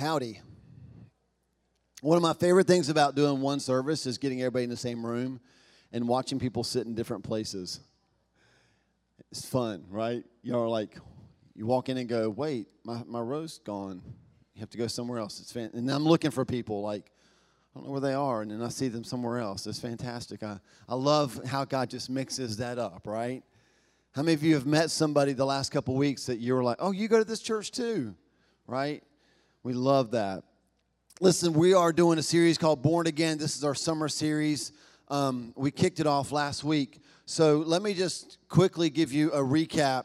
Howdy. One of my favorite things about doing one service is getting everybody in the same room and watching people sit in different places. It's fun, right? Y'all are like, you walk in and go, wait, my, my row's gone. You have to go somewhere else. It's fan-. And I'm looking for people like, I don't know where they are, and then I see them somewhere else. It's fantastic. I, I love how God just mixes that up, right? How many of you have met somebody the last couple weeks that you were like, oh, you go to this church too, right? We love that. Listen, we are doing a series called Born Again. This is our summer series. Um, we kicked it off last week. So let me just quickly give you a recap.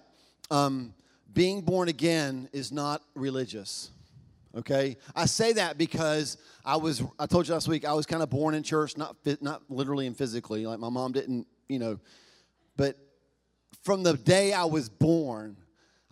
Um, being born again is not religious. Okay, I say that because I was. I told you last week I was kind of born in church, not not literally and physically. Like my mom didn't, you know, but from the day I was born,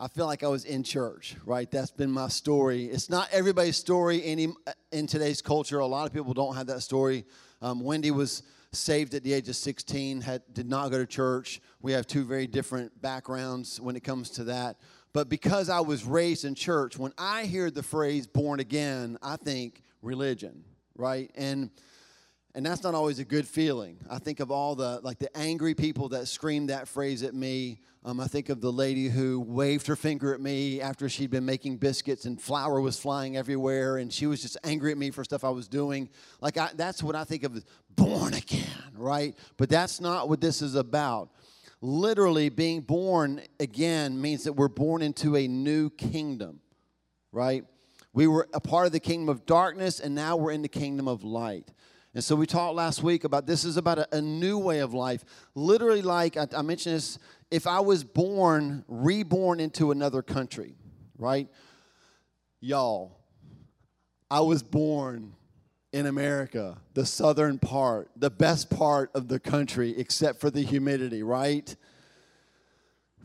I feel like I was in church, right? That's been my story. It's not everybody's story any, in today's culture. A lot of people don't have that story. Um, Wendy was saved at the age of 16, had, did not go to church. We have two very different backgrounds when it comes to that. But because I was raised in church, when I hear the phrase born again, I think religion, right? And and that's not always a good feeling. I think of all the like the angry people that screamed that phrase at me. Um, I think of the lady who waved her finger at me after she'd been making biscuits and flour was flying everywhere, and she was just angry at me for stuff I was doing. Like I, that's what I think of as born again, right? But that's not what this is about. Literally, being born again means that we're born into a new kingdom, right? We were a part of the kingdom of darkness, and now we're in the kingdom of light. And so we talked last week about this is about a, a new way of life. Literally, like I, I mentioned this, if I was born, reborn into another country, right? Y'all, I was born in America, the southern part, the best part of the country, except for the humidity, right?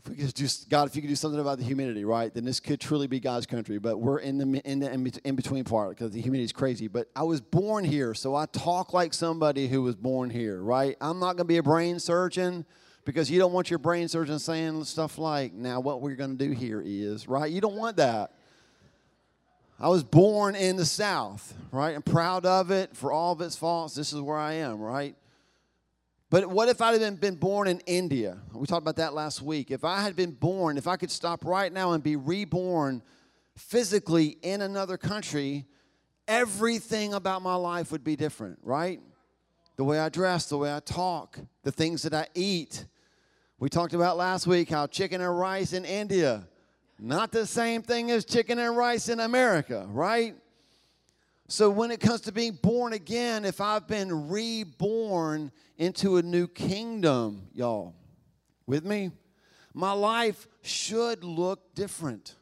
If we could just God, if you could do something about the humidity, right, then this could truly be God's country. But we're in the in the in between part because the humidity is crazy. But I was born here, so I talk like somebody who was born here, right? I'm not going to be a brain surgeon because you don't want your brain surgeon saying stuff like, "Now, what we're going to do here is," right? You don't want that. I was born in the South, right? I'm proud of it for all of its faults. This is where I am, right? But what if I had been born in India? We talked about that last week. If I had been born, if I could stop right now and be reborn physically in another country, everything about my life would be different, right? The way I dress, the way I talk, the things that I eat. We talked about last week how chicken and rice in India not the same thing as chicken and rice in America, right? So when it comes to being born again, if I've been reborn into a new kingdom, y'all, with me, my life should look different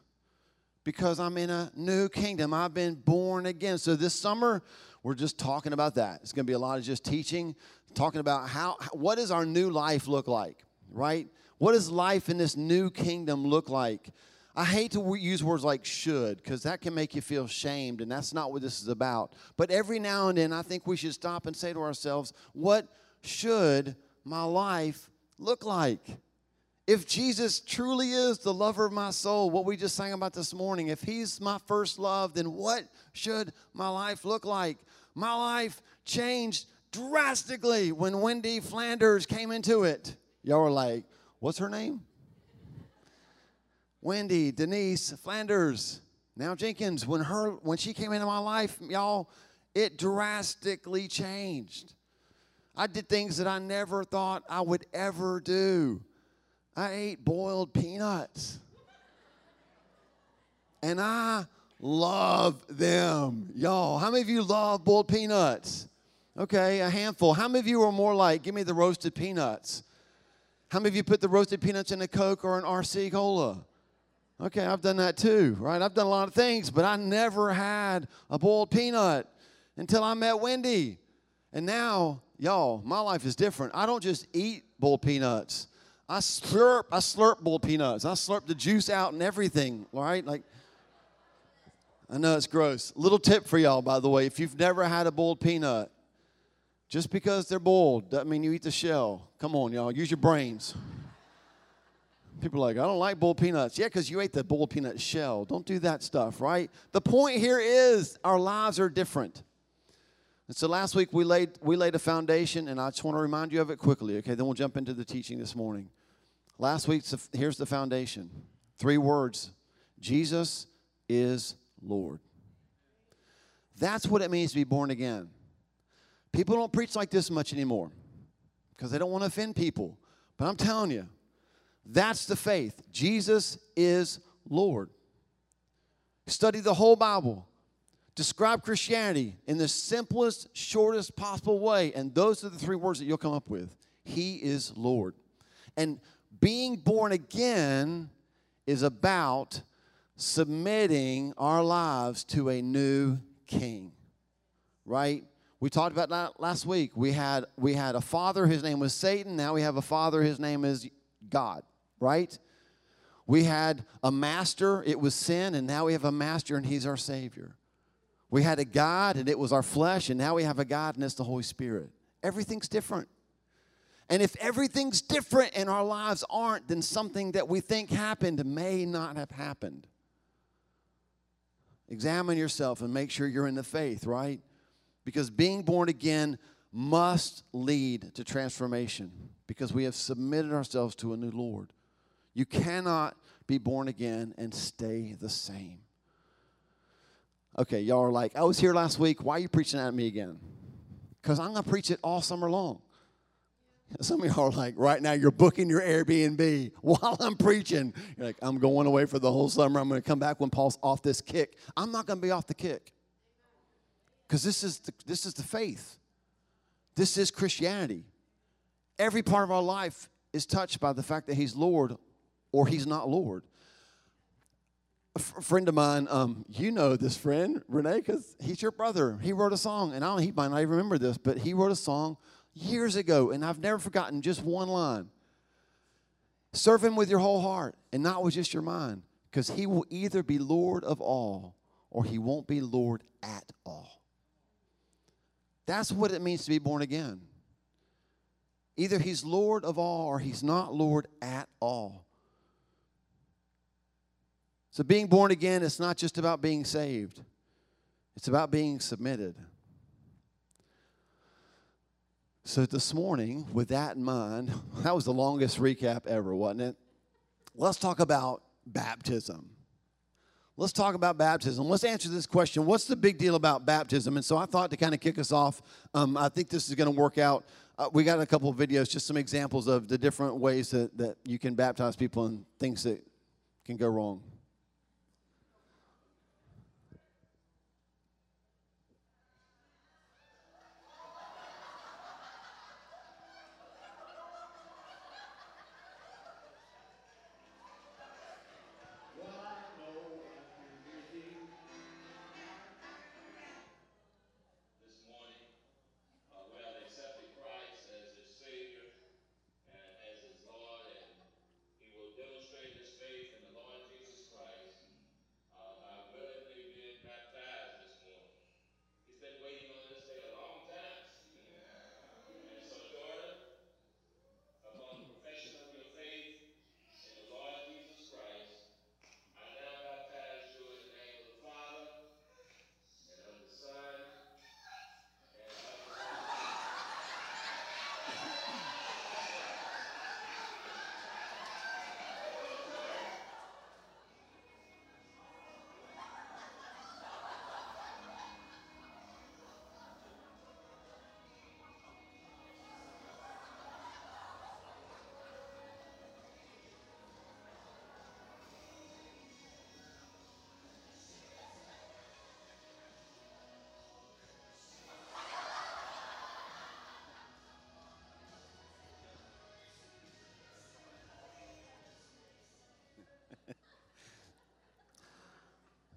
because I'm in a new kingdom. I've been born again. So this summer, we're just talking about that. It's going to be a lot of just teaching, talking about how what does our new life look like, right? What does life in this new kingdom look like? I hate to use words like should because that can make you feel shamed, and that's not what this is about. But every now and then, I think we should stop and say to ourselves, what should my life look like? If Jesus truly is the lover of my soul, what we just sang about this morning, if he's my first love, then what should my life look like? My life changed drastically when Wendy Flanders came into it. Y'all were like, what's her name? Wendy, Denise, Flanders, now Jenkins, when her when she came into my life, y'all, it drastically changed. I did things that I never thought I would ever do. I ate boiled peanuts. And I love them. Y'all, how many of you love boiled peanuts? Okay, a handful. How many of you are more like, give me the roasted peanuts? How many of you put the roasted peanuts in a Coke or an RC Cola? Okay, I've done that too, right? I've done a lot of things, but I never had a boiled peanut until I met Wendy. And now, y'all, my life is different. I don't just eat boiled peanuts. I slurp, I slurp boiled peanuts. I slurp the juice out and everything, right? Like, I know it's gross. Little tip for y'all, by the way, if you've never had a boiled peanut, just because they're boiled doesn't mean you eat the shell. Come on, y'all, use your brains. People are like, I don't like boiled peanuts. Yeah, because you ate the boiled peanut shell. Don't do that stuff, right? The point here is our lives are different. And so last week we laid we laid a foundation, and I just want to remind you of it quickly. Okay, then we'll jump into the teaching this morning. Last week, here's the foundation. Three words: Jesus is Lord. That's what it means to be born again. People don't preach like this much anymore because they don't want to offend people. But I'm telling you, that's the faith. Jesus is Lord. Study the whole Bible. Describe Christianity in the simplest, shortest possible way. And those are the three words that you'll come up with He is Lord. And being born again is about submitting our lives to a new king, right? We talked about that last week. We had, we had a father, his name was Satan. Now we have a father, his name is God right? We had a master, it was sin, and now we have a master, and he's our Savior. We had a God, and it was our flesh, and now we have a God, and it's the Holy Spirit. Everything's different. And if everything's different and our lives aren't, then something that we think happened may not have happened. Examine yourself and make sure you're in the faith, right? Because being born again must lead to transformation because we have submitted ourselves to a new Lord. You cannot be born again and stay the same. Okay, y'all are like, I was here last week. Why are you preaching at me again? Because I'm going to preach it all summer long. Some of y'all are like, right now you're booking your Airbnb while I'm preaching. You're like, I'm going away for the whole summer. I'm going to come back when Paul's off this kick. I'm not going to be off the kick. Because this, is this is the faith. This is Christianity. Every part of our life is touched by the fact that He's Lord or he's not Lord. A f- friend of mine, um, you know this friend, Renee, because he's your brother. He wrote a song, and I don't, he might not even remember this, but he wrote a song years ago, and I've never forgotten just one line. Serve him with your whole heart and not with just your mind, because he will either be Lord of all or he won't be Lord at all. That's what it means to be born again. Either he's Lord of all or he's not Lord at all. So, being born again, it's not just about being saved, it's about being submitted. So, this morning, with that in mind, that was the longest recap ever, wasn't it? Let's talk about baptism. Let's talk about baptism. Let's answer this question What's the big deal about baptism? And so I thought to kind of kick us off, um, I think this is going to work out. Uh, we got a couple of videos, just some examples of the different ways that, that you can baptize people and things that can go wrong.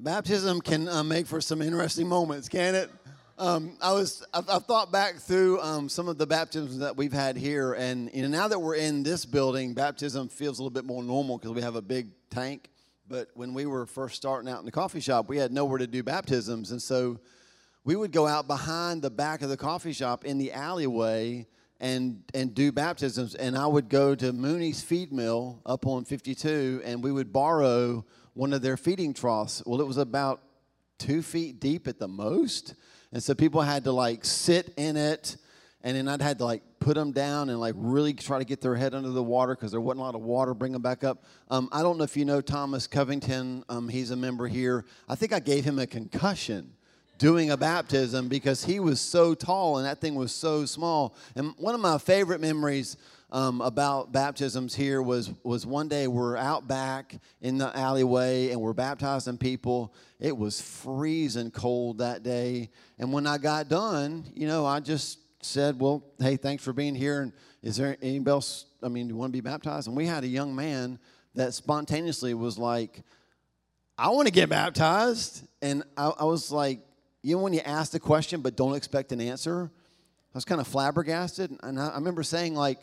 Baptism can uh, make for some interesting moments, can it? Um, I was I've, I've, thought back through um, some of the baptisms that we've had here, and you know now that we're in this building, baptism feels a little bit more normal because we have a big tank. But when we were first starting out in the coffee shop, we had nowhere to do baptisms, and so we would go out behind the back of the coffee shop in the alleyway and and do baptisms. And I would go to Mooney's feed mill up on 52, and we would borrow one of their feeding troughs. Well, it was about two feet deep at the most, and so people had to like sit in it, and then I'd had to like put them down and like really try to get their head under the water because there wasn't a lot of water. Bring them back up. Um, I don't know if you know Thomas Covington. Um, he's a member here. I think I gave him a concussion doing a baptism because he was so tall and that thing was so small. And one of my favorite memories um, about baptisms here was was one day we're out back in the alleyway and we're baptizing people. It was freezing cold that day, and when I got done, you know, I just said, "Well, hey, thanks for being here. And is there anybody else? I mean, do you want to be baptized?" And we had a young man that spontaneously was like, "I want to get baptized," and I, I was like, you know, when you ask the question but don't expect an answer. I was kind of flabbergasted, and I, I remember saying like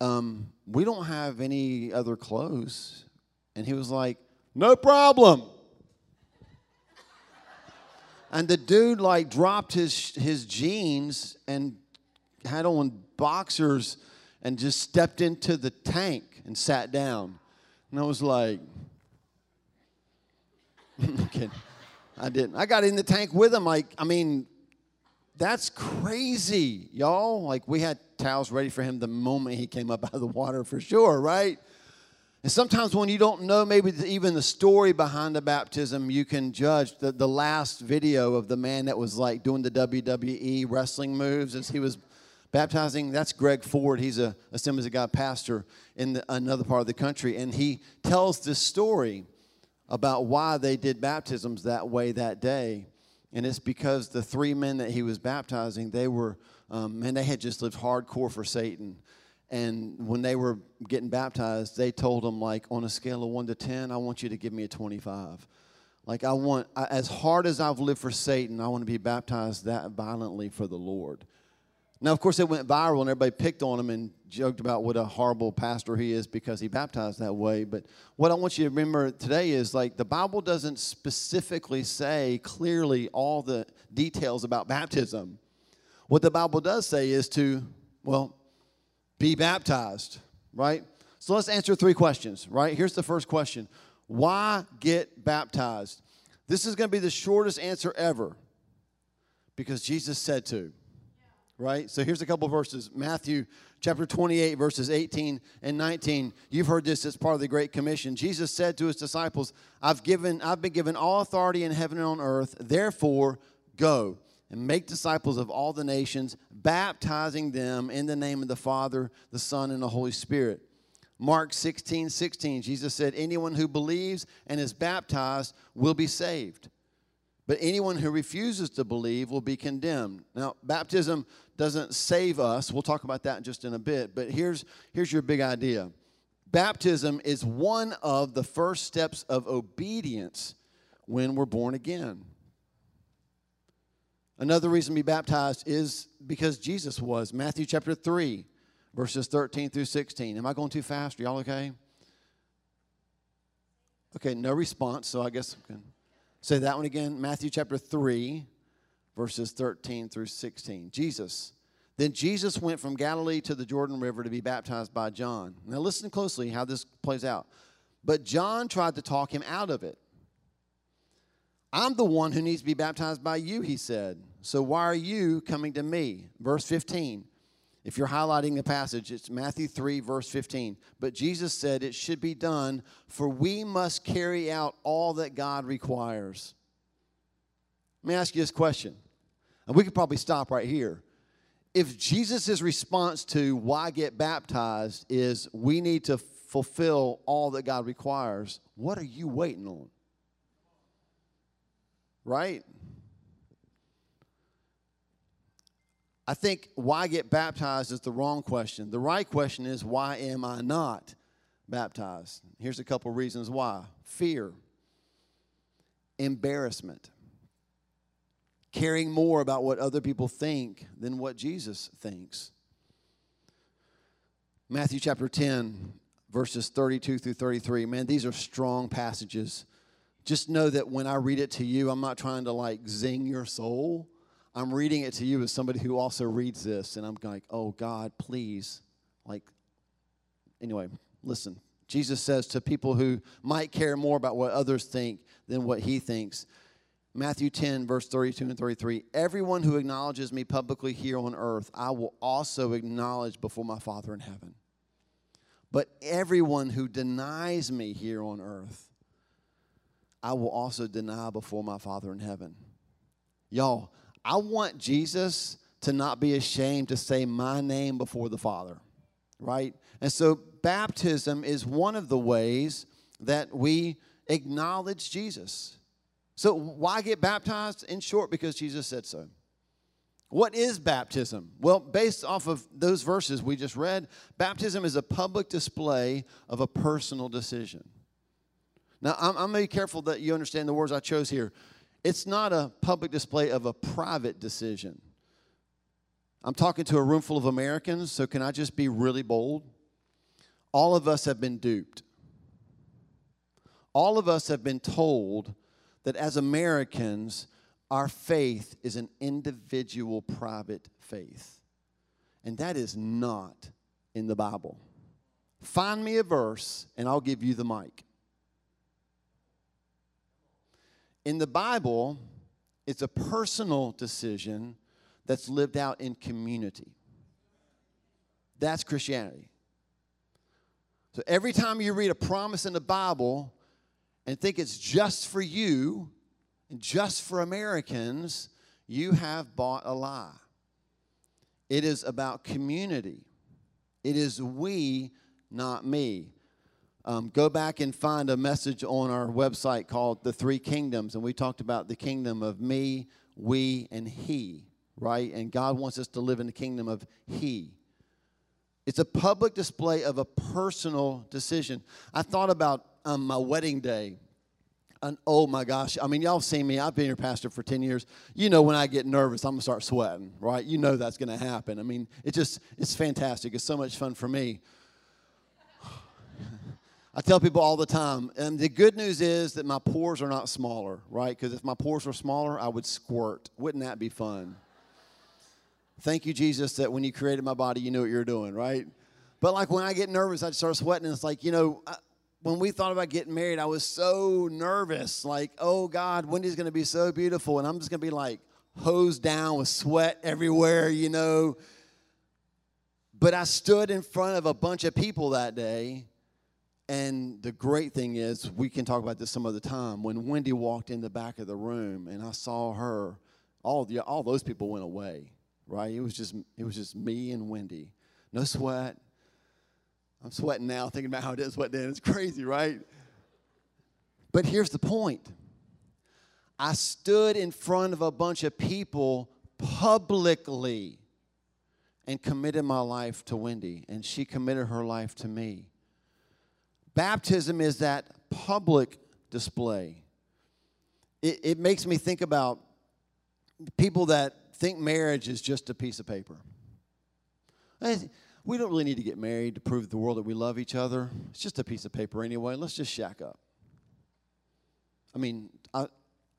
um, we don't have any other clothes. And he was like, no problem. and the dude like dropped his his jeans and had on boxers and just stepped into the tank and sat down. And I was like, I didn't. I got in the tank with him. Like, I mean, that's crazy, y'all. Like, we had towels ready for him the moment he came up out of the water for sure, right? And sometimes when you don't know maybe even the story behind the baptism, you can judge the, the last video of the man that was like doing the WWE wrestling moves as he was baptizing. That's Greg Ford. He's a Assemblies of God pastor in the, another part of the country. And he tells this story about why they did baptisms that way that day. And it's because the three men that he was baptizing, they were um, and they had just lived hardcore for Satan. And when they were getting baptized, they told him, like, on a scale of one to 10, I want you to give me a 25. Like, I want, as hard as I've lived for Satan, I want to be baptized that violently for the Lord. Now, of course, it went viral and everybody picked on him and joked about what a horrible pastor he is because he baptized that way. But what I want you to remember today is like the Bible doesn't specifically say clearly all the details about baptism. What the Bible does say is to, well, be baptized, right? So let's answer three questions, right? Here's the first question Why get baptized? This is going to be the shortest answer ever because Jesus said to, right? So here's a couple verses Matthew chapter 28, verses 18 and 19. You've heard this as part of the Great Commission. Jesus said to his disciples, I've, given, I've been given all authority in heaven and on earth, therefore go and make disciples of all the nations, baptizing them in the name of the Father, the Son, and the Holy Spirit. Mark 16, 16, Jesus said, Anyone who believes and is baptized will be saved. But anyone who refuses to believe will be condemned. Now, baptism doesn't save us. We'll talk about that just in a bit. But here's, here's your big idea baptism is one of the first steps of obedience when we're born again. Another reason to be baptized is because Jesus was. Matthew chapter 3, verses 13 through 16. Am I going too fast? Are y'all okay? Okay, no response, so I guess I can say that one again. Matthew chapter 3, verses 13 through 16. Jesus. Then Jesus went from Galilee to the Jordan River to be baptized by John. Now listen closely how this plays out. But John tried to talk him out of it. I'm the one who needs to be baptized by you, he said. So why are you coming to me? Verse 15. If you're highlighting the passage, it's Matthew 3, verse 15. But Jesus said it should be done, for we must carry out all that God requires. Let me ask you this question, and we could probably stop right here. If Jesus' response to why get baptized is we need to fulfill all that God requires, what are you waiting on? Right? I think why get baptized is the wrong question. The right question is why am I not baptized? Here's a couple reasons why fear, embarrassment, caring more about what other people think than what Jesus thinks. Matthew chapter 10, verses 32 through 33. Man, these are strong passages. Just know that when I read it to you, I'm not trying to like zing your soul. I'm reading it to you as somebody who also reads this, and I'm like, oh God, please. Like, anyway, listen. Jesus says to people who might care more about what others think than what he thinks, Matthew 10, verse 32 and 33 Everyone who acknowledges me publicly here on earth, I will also acknowledge before my Father in heaven. But everyone who denies me here on earth, I will also deny before my Father in heaven. Y'all, I want Jesus to not be ashamed to say my name before the Father, right? And so baptism is one of the ways that we acknowledge Jesus. So, why get baptized? In short, because Jesus said so. What is baptism? Well, based off of those verses we just read, baptism is a public display of a personal decision. Now, I'm, I'm going to be careful that you understand the words I chose here. It's not a public display of a private decision. I'm talking to a room full of Americans, so can I just be really bold? All of us have been duped. All of us have been told that as Americans, our faith is an individual, private faith. And that is not in the Bible. Find me a verse, and I'll give you the mic. In the Bible, it's a personal decision that's lived out in community. That's Christianity. So every time you read a promise in the Bible, and think it's just for you and just for Americans, you have bought a lie. It is about community. It is we, not me. Um, go back and find a message on our website called The Three Kingdoms, and we talked about the kingdom of me, we, and he, right? And God wants us to live in the kingdom of he. It's a public display of a personal decision. I thought about um, my wedding day. And oh my gosh, I mean, y'all seen me. I've been your pastor for 10 years. You know, when I get nervous, I'm going to start sweating, right? You know that's going to happen. I mean, it just, it's fantastic. It's so much fun for me. I tell people all the time, and the good news is that my pores are not smaller, right? Because if my pores were smaller, I would squirt. Wouldn't that be fun? Thank you, Jesus, that when you created my body, you knew what you were doing, right? But like when I get nervous, I start sweating. It's like, you know, I, when we thought about getting married, I was so nervous. Like, oh God, Wendy's going to be so beautiful. And I'm just going to be like hosed down with sweat everywhere, you know. But I stood in front of a bunch of people that day. And the great thing is, we can talk about this some other time. When Wendy walked in the back of the room and I saw her, all, the, all those people went away right? It was just it was just me and Wendy. No sweat. I'm sweating now thinking about how it is sweat then. It's crazy, right? But here's the point. I stood in front of a bunch of people publicly and committed my life to Wendy, and she committed her life to me. Baptism is that public display. It, it makes me think about people that think marriage is just a piece of paper. Eh, we don't really need to get married to prove to the world that we love each other. It's just a piece of paper anyway. Let's just shack up. I mean, I,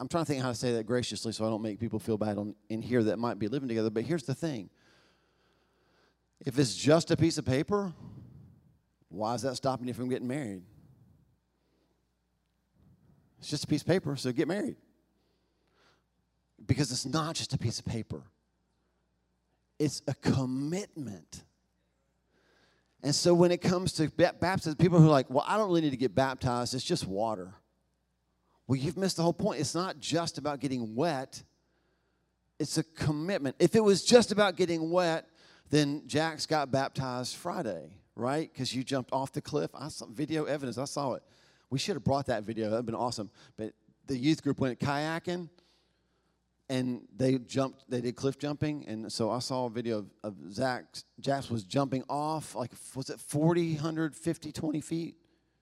am trying to think how to say that graciously so I don't make people feel bad on, in here that might be living together. But here's the thing if it's just a piece of paper, why is that stopping you from getting married? It's just a piece of paper, so get married because it's not just a piece of paper, it's a commitment. And so when it comes to baptism, people who are like, well, I don't really need to get baptized, it's just water. Well, you've missed the whole point. It's not just about getting wet, it's a commitment. If it was just about getting wet, then Jax got baptized Friday, right? Because you jumped off the cliff. I saw video evidence, I saw it. We should have brought that video, that would have been awesome. But the youth group went kayaking and they jumped they did cliff jumping. And so i saw a video of, of zach jax was jumping off like was it 40 150 20 feet?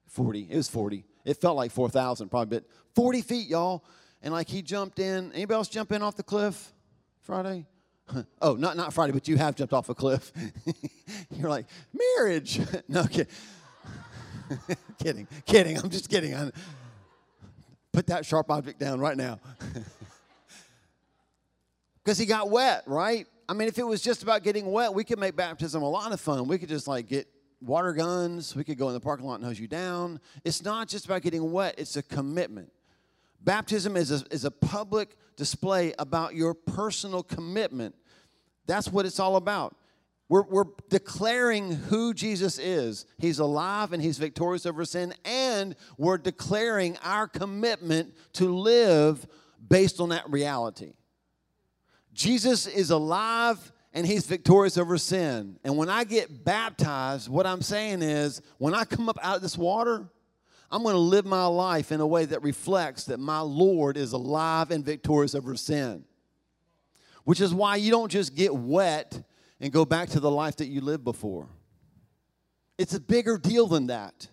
40 it was 40 it felt like 4000 probably but 40 feet y'all. And like he jumped in. Anybody else jump in off the cliff friday oh not not friday but you have jumped off a cliff you're like marriage no kid. kidding kidding i'm just kidding I'm, put that sharp object down right now Because he got wet, right? I mean, if it was just about getting wet, we could make baptism a lot of fun. We could just like get water guns, we could go in the parking lot and hose you down. It's not just about getting wet, it's a commitment. Baptism is a, is a public display about your personal commitment. That's what it's all about. We're, we're declaring who Jesus is. He's alive and he's victorious over sin, and we're declaring our commitment to live based on that reality. Jesus is alive and he's victorious over sin. And when I get baptized, what I'm saying is when I come up out of this water, I'm going to live my life in a way that reflects that my Lord is alive and victorious over sin. Which is why you don't just get wet and go back to the life that you lived before. It's a bigger deal than that.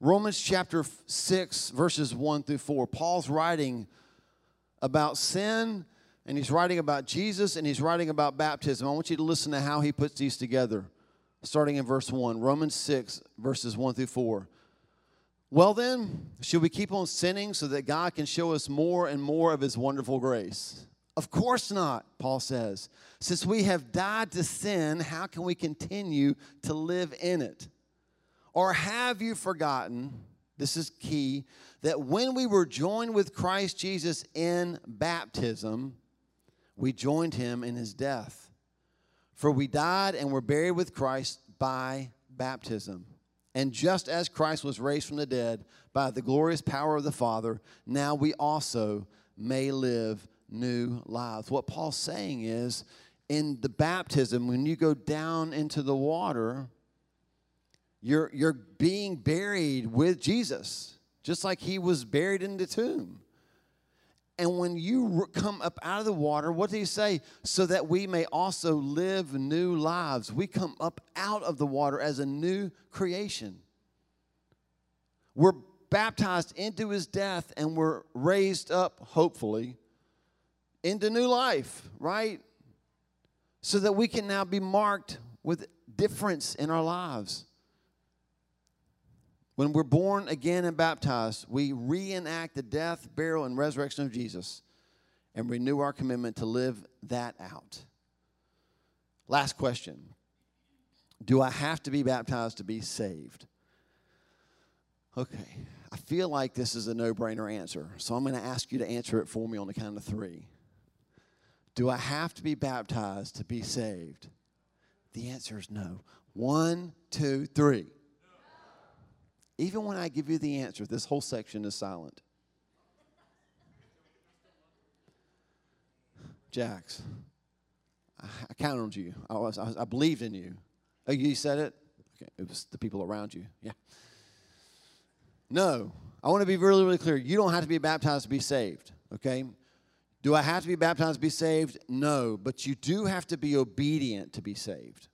Romans chapter 6, verses 1 through 4. Paul's writing about sin, and he's writing about Jesus, and he's writing about baptism. I want you to listen to how he puts these together, starting in verse 1. Romans 6, verses 1 through 4. Well, then, should we keep on sinning so that God can show us more and more of his wonderful grace? Of course not, Paul says. Since we have died to sin, how can we continue to live in it? Or have you forgotten, this is key, that when we were joined with Christ Jesus in baptism, we joined him in his death? For we died and were buried with Christ by baptism. And just as Christ was raised from the dead by the glorious power of the Father, now we also may live new lives. What Paul's saying is in the baptism, when you go down into the water, you're, you're being buried with Jesus, just like he was buried in the tomb. And when you come up out of the water, what did he say? So that we may also live new lives. We come up out of the water as a new creation. We're baptized into his death and we're raised up, hopefully, into new life, right? So that we can now be marked with difference in our lives. When we're born again and baptized, we reenact the death, burial, and resurrection of Jesus and renew our commitment to live that out. Last question Do I have to be baptized to be saved? Okay, I feel like this is a no brainer answer, so I'm going to ask you to answer it for me on the count of three. Do I have to be baptized to be saved? The answer is no. One, two, three. Even when I give you the answer, this whole section is silent. Jax, I, counted on you. I, was, I, was, I believed in you. Oh, you said it? Okay, it was the people around you. Yeah. No, I want to be really, really clear. You don't have to be baptized to be saved, okay? Do I have to be baptized to be saved? No, but you do have to be obedient to be saved.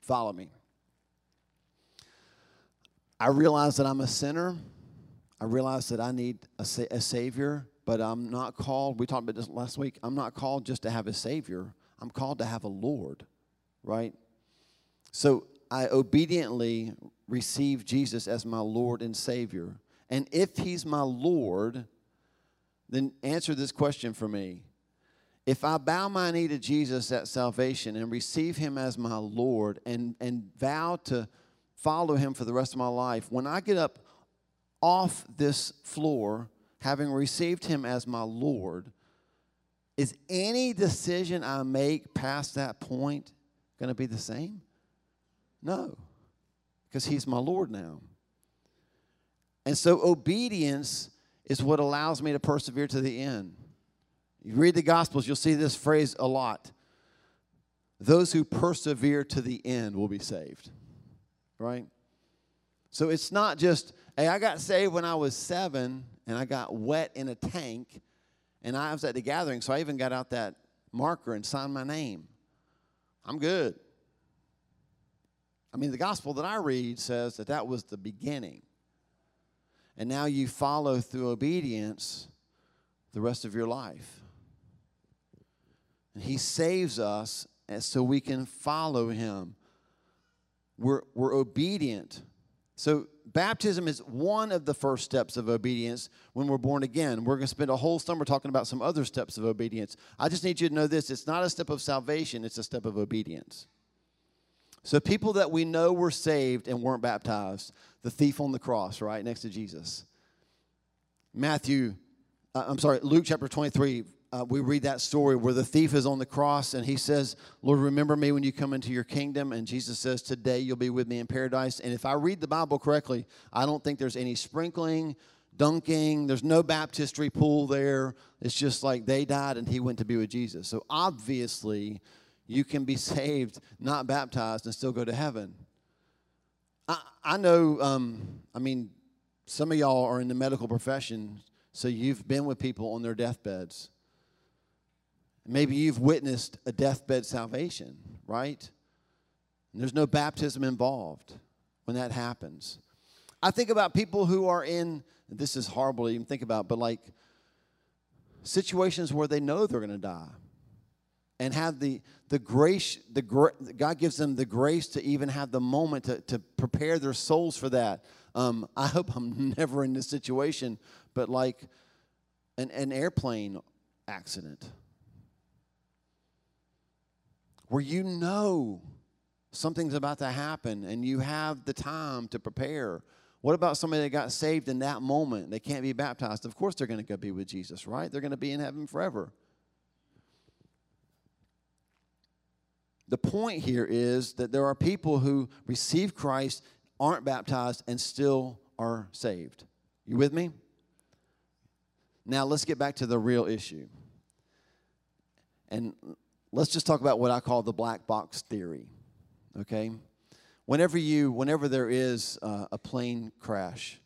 Follow me. I realize that I'm a sinner. I realize that I need a, sa- a Savior, but I'm not called, we talked about this last week, I'm not called just to have a Savior. I'm called to have a Lord, right? So I obediently receive Jesus as my Lord and Savior. And if he's my Lord, then answer this question for me. If I bow my knee to Jesus at salvation and receive him as my Lord and, and vow to follow him for the rest of my life, when I get up off this floor, having received him as my Lord, is any decision I make past that point going to be the same? No, because he's my Lord now. And so obedience is what allows me to persevere to the end. You read the Gospels, you'll see this phrase a lot. Those who persevere to the end will be saved, right? So it's not just, hey, I got saved when I was seven and I got wet in a tank and I was at the gathering, so I even got out that marker and signed my name. I'm good. I mean, the gospel that I read says that that was the beginning. And now you follow through obedience the rest of your life. And He saves us so we can follow Him. We're, we're obedient. So baptism is one of the first steps of obedience when we're born again. We're going to spend a whole summer talking about some other steps of obedience. I just need you to know this it's not a step of salvation, it's a step of obedience. So, people that we know were saved and weren't baptized, the thief on the cross, right next to Jesus. Matthew, uh, I'm sorry, Luke chapter 23, uh, we read that story where the thief is on the cross and he says, Lord, remember me when you come into your kingdom. And Jesus says, Today you'll be with me in paradise. And if I read the Bible correctly, I don't think there's any sprinkling, dunking, there's no baptistry pool there. It's just like they died and he went to be with Jesus. So obviously, you can be saved, not baptized, and still go to heaven. I, I know, um, I mean, some of y'all are in the medical profession, so you've been with people on their deathbeds Maybe you've witnessed a deathbed salvation, right? And there's no baptism involved when that happens. I think about people who are in, this is horrible to even think about, but like situations where they know they're going to die and have the, the grace, the God gives them the grace to even have the moment to, to prepare their souls for that. Um, I hope I'm never in this situation, but like an, an airplane accident where you know something's about to happen and you have the time to prepare. What about somebody that got saved in that moment? They can't be baptized. Of course, they're going to go be with Jesus, right? They're going to be in heaven forever. The point here is that there are people who receive Christ, aren't baptized, and still are saved. You with me? Now, let's get back to the real issue. And let's just talk about what I call the black box theory. Okay? Whenever you, whenever there is uh, a plane crash,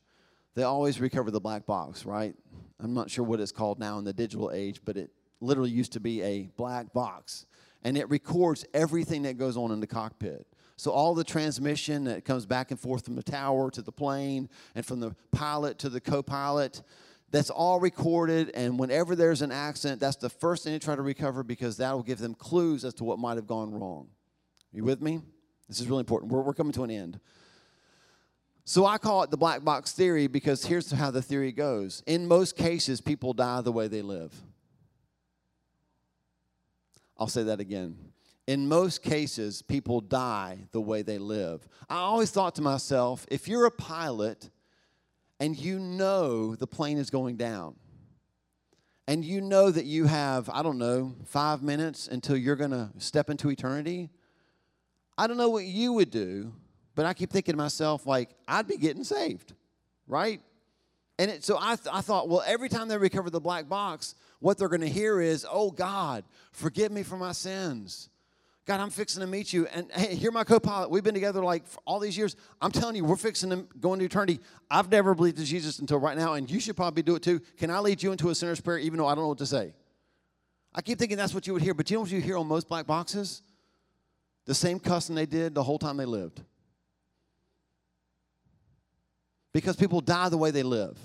they always recover the black box, right? I'm not sure what it's called now in the digital age, but it literally used to be a black box. And it records everything that goes on in the cockpit. So all the transmission that comes back and forth from the tower to the plane and from the pilot to the co pilot, that's all recorded, and whenever there's an accident, that's the first thing they try to recover because that will give them clues as to what might have gone wrong. You with me? This is really important. We're, we're coming to an end. So I call it the black box theory because here's how the theory goes. In most cases, people die the way they live. I'll say that again. In most cases, people die the way they live. I always thought to myself, if you're a pilot, and you know the plane is going down, and you know that you have, I don't know, five minutes until you're going to step into eternity, I don't know what you would do, but I keep thinking to myself, like, I'd be getting saved, right? And it, so I, th- I thought, well, every time they recover the black box, what they're going to hear is, oh, God, forgive me for my sins. God, I'm fixing to meet you. And hey, you're my co pilot. We've been together like all these years. I'm telling you, we're fixing to go into eternity. I've never believed in Jesus until right now, and you should probably do it too. Can I lead you into a sinner's prayer even though I don't know what to say? I keep thinking that's what you would hear, but you know what you hear on most black boxes? The same cussing they did the whole time they lived. Because people die the way they live.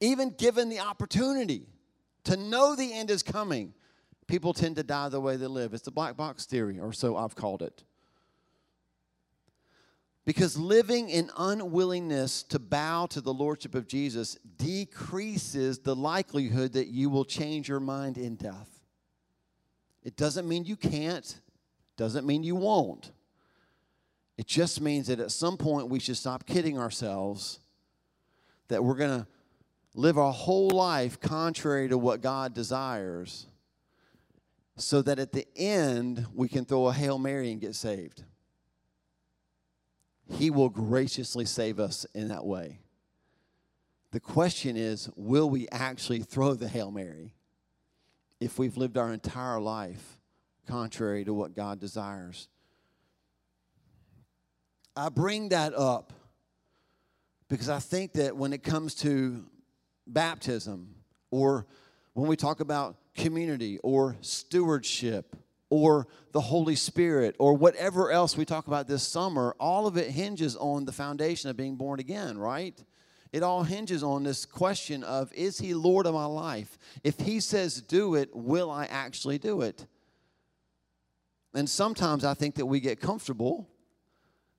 Even given the opportunity to know the end is coming, people tend to die the way they live. It's the black box theory, or so I've called it. Because living in unwillingness to bow to the Lordship of Jesus decreases the likelihood that you will change your mind in death. It doesn't mean you can't, doesn't mean you won't. It just means that at some point we should stop kidding ourselves that we're going to live our whole life contrary to what God desires so that at the end we can throw a Hail Mary and get saved. He will graciously save us in that way. The question is will we actually throw the Hail Mary if we've lived our entire life contrary to what God desires? I bring that up because I think that when it comes to baptism or when we talk about community or stewardship or the Holy Spirit or whatever else we talk about this summer, all of it hinges on the foundation of being born again, right? It all hinges on this question of is he Lord of my life? If he says do it, will I actually do it? And sometimes I think that we get comfortable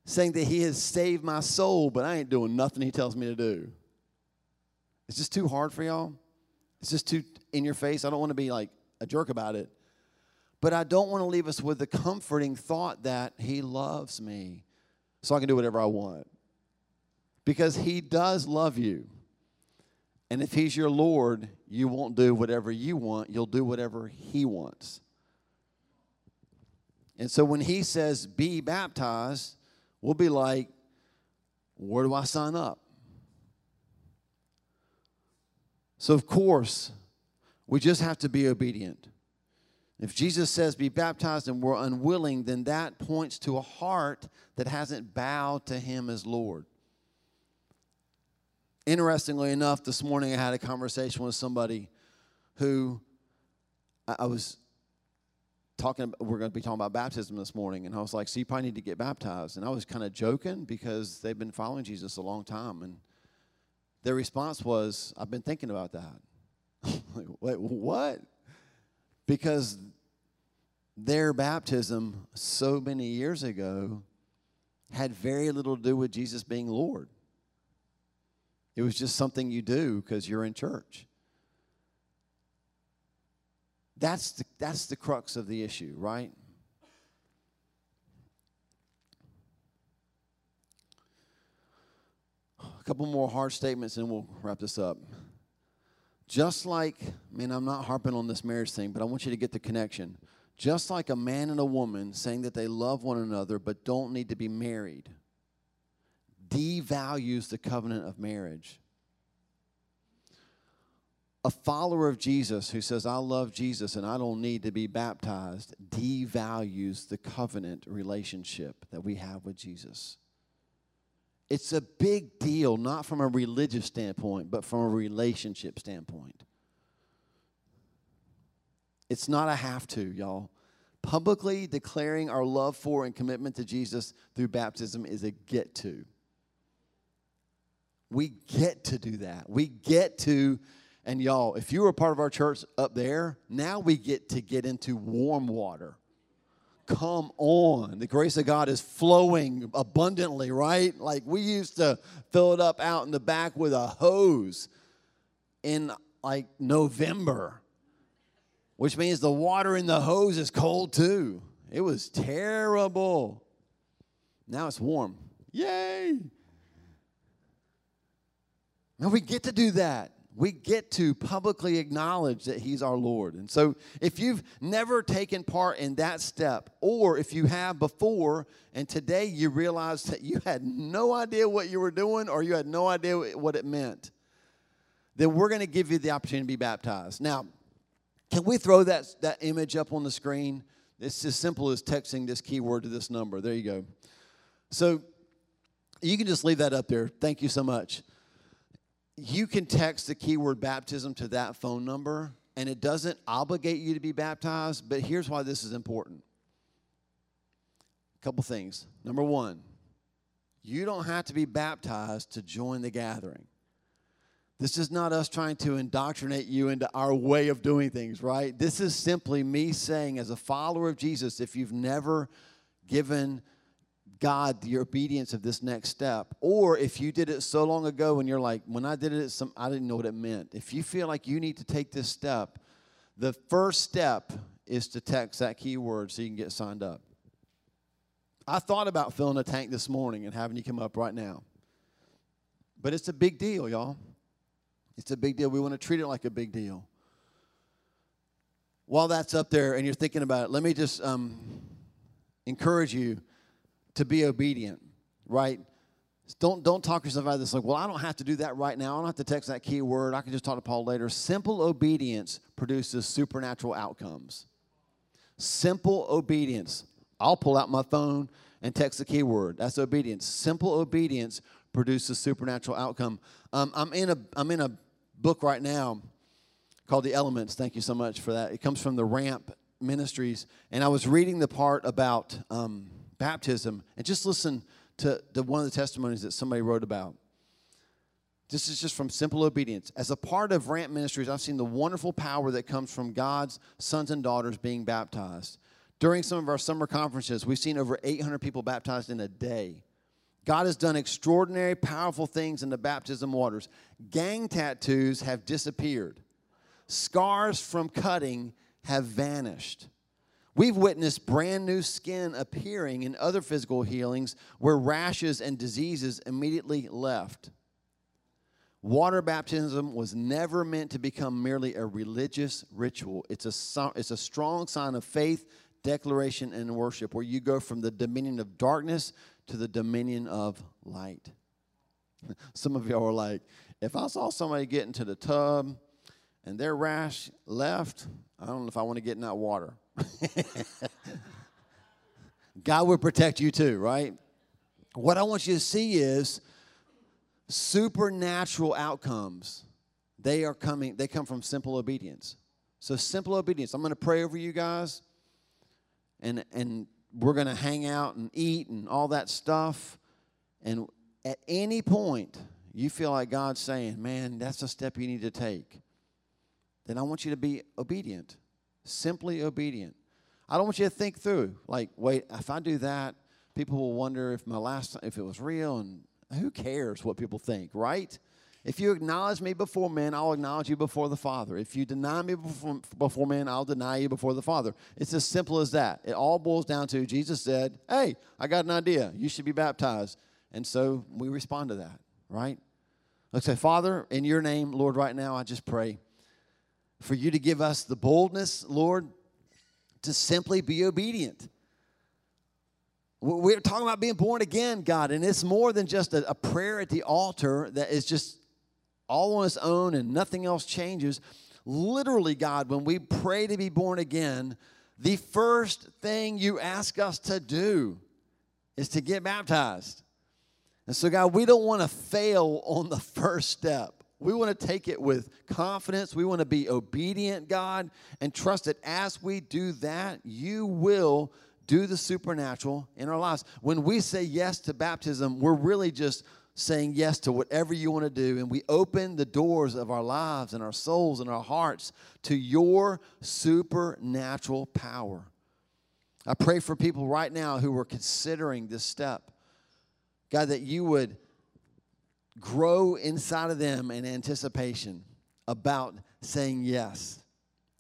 saying that He has saved my soul, but I ain't doing nothing He tells me to do. It's just too hard for y'all. It's just too in your face. I don't want to be like a jerk about it. But I don't want to leave us with the comforting thought that He loves me so I can do whatever I want. Because He does love you. And if He's your Lord, you won't do whatever you want, you'll do whatever He wants. And so when He says, be baptized, we'll be like, where do I sign up? So, of course, we just have to be obedient. If Jesus says be baptized and we're unwilling, then that points to a heart that hasn't bowed to him as Lord. Interestingly enough, this morning I had a conversation with somebody who I was talking about, we're going to be talking about baptism this morning and I was like, "So you probably need to get baptized." And I was kind of joking because they've been following Jesus a long time and their response was, "I've been thinking about that." like, wait, what? because their baptism so many years ago had very little to do with Jesus being Lord. It was just something you do because you're in church. That's the, that's the crux of the issue, right? A couple more hard statements and we'll wrap this up. Just like, man, I'm not harping on this marriage thing, but I want you to get the connection. Just like a man and a woman saying that they love one another but don't need to be married devalues the covenant of marriage. A follower of Jesus who says, I love Jesus and I don't need to be baptized, devalues the covenant relationship that we have with Jesus. It's a big deal, not from a religious standpoint, but from a relationship standpoint. It's not a have to, y'all. Publicly declaring our love for and commitment to Jesus through baptism is a get to. We get to do that. We get to, and y'all, if you were a part of our church up there, now we get to get into warm water. Come on. The grace of God is flowing abundantly, right? Like we used to fill it up out in the back with a hose in like November, which means the water in the hose is cold too. It was terrible. Now it's warm. Yay! Now we get to do that we get to publicly acknowledge that He's our Lord. And so, if you've never taken part in that step, or if you have before, and today you realize that you had no idea what you were doing, or you had no idea what it meant, then we're going to give you the opportunity to be baptized. Now, can we throw that, that image up on the screen? It's as simple as texting this keyword to this number. There you go. So, you can just leave that up there. Thank you so much you can text the keyword baptism to that phone number, and it doesn't obligate you to be baptized, but here's why this is important. A couple things. Number one, you don't have to be baptized to join the gathering. This is not us trying to indoctrinate you into our way of doing things, right? This is simply me saying, as a follower of Jesus, if you've never given God the obedience of this next step. Or if you did it so long ago and you're like, when I did it, some, I didn't know what it meant. If you feel like you need to take this step, the first step is to text that keyword so you can get signed up. I thought about filling a tank this morning and having you come up right now. But it's a big deal, y'all. It's a big deal. We want to treat it like a big deal. While that's up there and you're thinking about it, let me just um, encourage you to be obedient, right? Don't, don't talk yourself out of this like, well, I don't have to do that right now. I don't have to text that keyword. I can just talk to Paul later. Simple obedience produces supernatural outcomes. Simple obedience. I'll pull out my phone and text the keyword. That's obedience. Simple obedience produces supernatural outcome. Um, I'm, in a, I'm in a book right now called The Elements. Thank you so much for that. It comes from the Ramp Ministries. And I was reading the part about. Um, baptism and just listen to, to one of the testimonies that somebody wrote about. This is just from simple obedience. As a part of Ramp Ministries, I've seen the wonderful power that comes from God's sons and daughters being baptized. During some of our summer conferences, we've seen over 800 people baptized in a day. God has done extraordinary, powerful things in the baptism waters. Gang tattoos have disappeared, scars from cutting have vanished. We've witnessed brand new skin appearing in other physical healings where rashes and diseases immediately left. Water baptism was never meant to become merely a religious ritual. It's a, it's a strong sign of faith, declaration, and worship where you go from the dominion of darkness to the dominion of light. Some of y'all are like, if I saw somebody get into the tub and their rash left, I don't know if I want to get in that water. God will protect you too, right? What I want you to see is supernatural outcomes. They are coming, they come from simple obedience. So simple obedience. I'm going to pray over you guys and and we're going to hang out and eat and all that stuff. And at any point you feel like God's saying, "Man, that's a step you need to take." Then I want you to be obedient. Simply obedient. I don't want you to think through like, "Wait, if I do that, people will wonder if my last if it was real and who cares what people think, right? If you acknowledge me before men, I'll acknowledge you before the Father. If you deny me before, before men, I'll deny you before the Father. It's as simple as that. It all boils down to Jesus said, Hey, I got an idea. You should be baptized. And so we respond to that, right? Let's say, Father, in your name, Lord, right now, I just pray for you to give us the boldness, Lord, to simply be obedient we're talking about being born again, God, and it's more than just a, prayer at the altar that is just all on its own and nothing else changes. Literally, God, when we pray to be born again, the first thing you ask us to do is to get baptized. And so, God, we don't want to fail on the first step. We want to take it with confidence. We want to be obedient, God, and trust that as we do that, you will do the supernatural in our lives. When we say yes to baptism, we're really just saying yes to whatever you want to do. And we open the doors of our lives and our souls and our hearts to your supernatural power. I pray for people right now who are considering this step. God, that you would grow inside of them in anticipation about saying yes,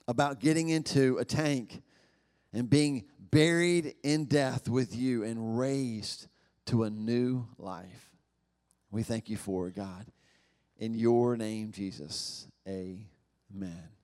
about getting into a tank and being buried in death with you and raised to a new life. We thank you for it, God. In your name, Jesus. Amen.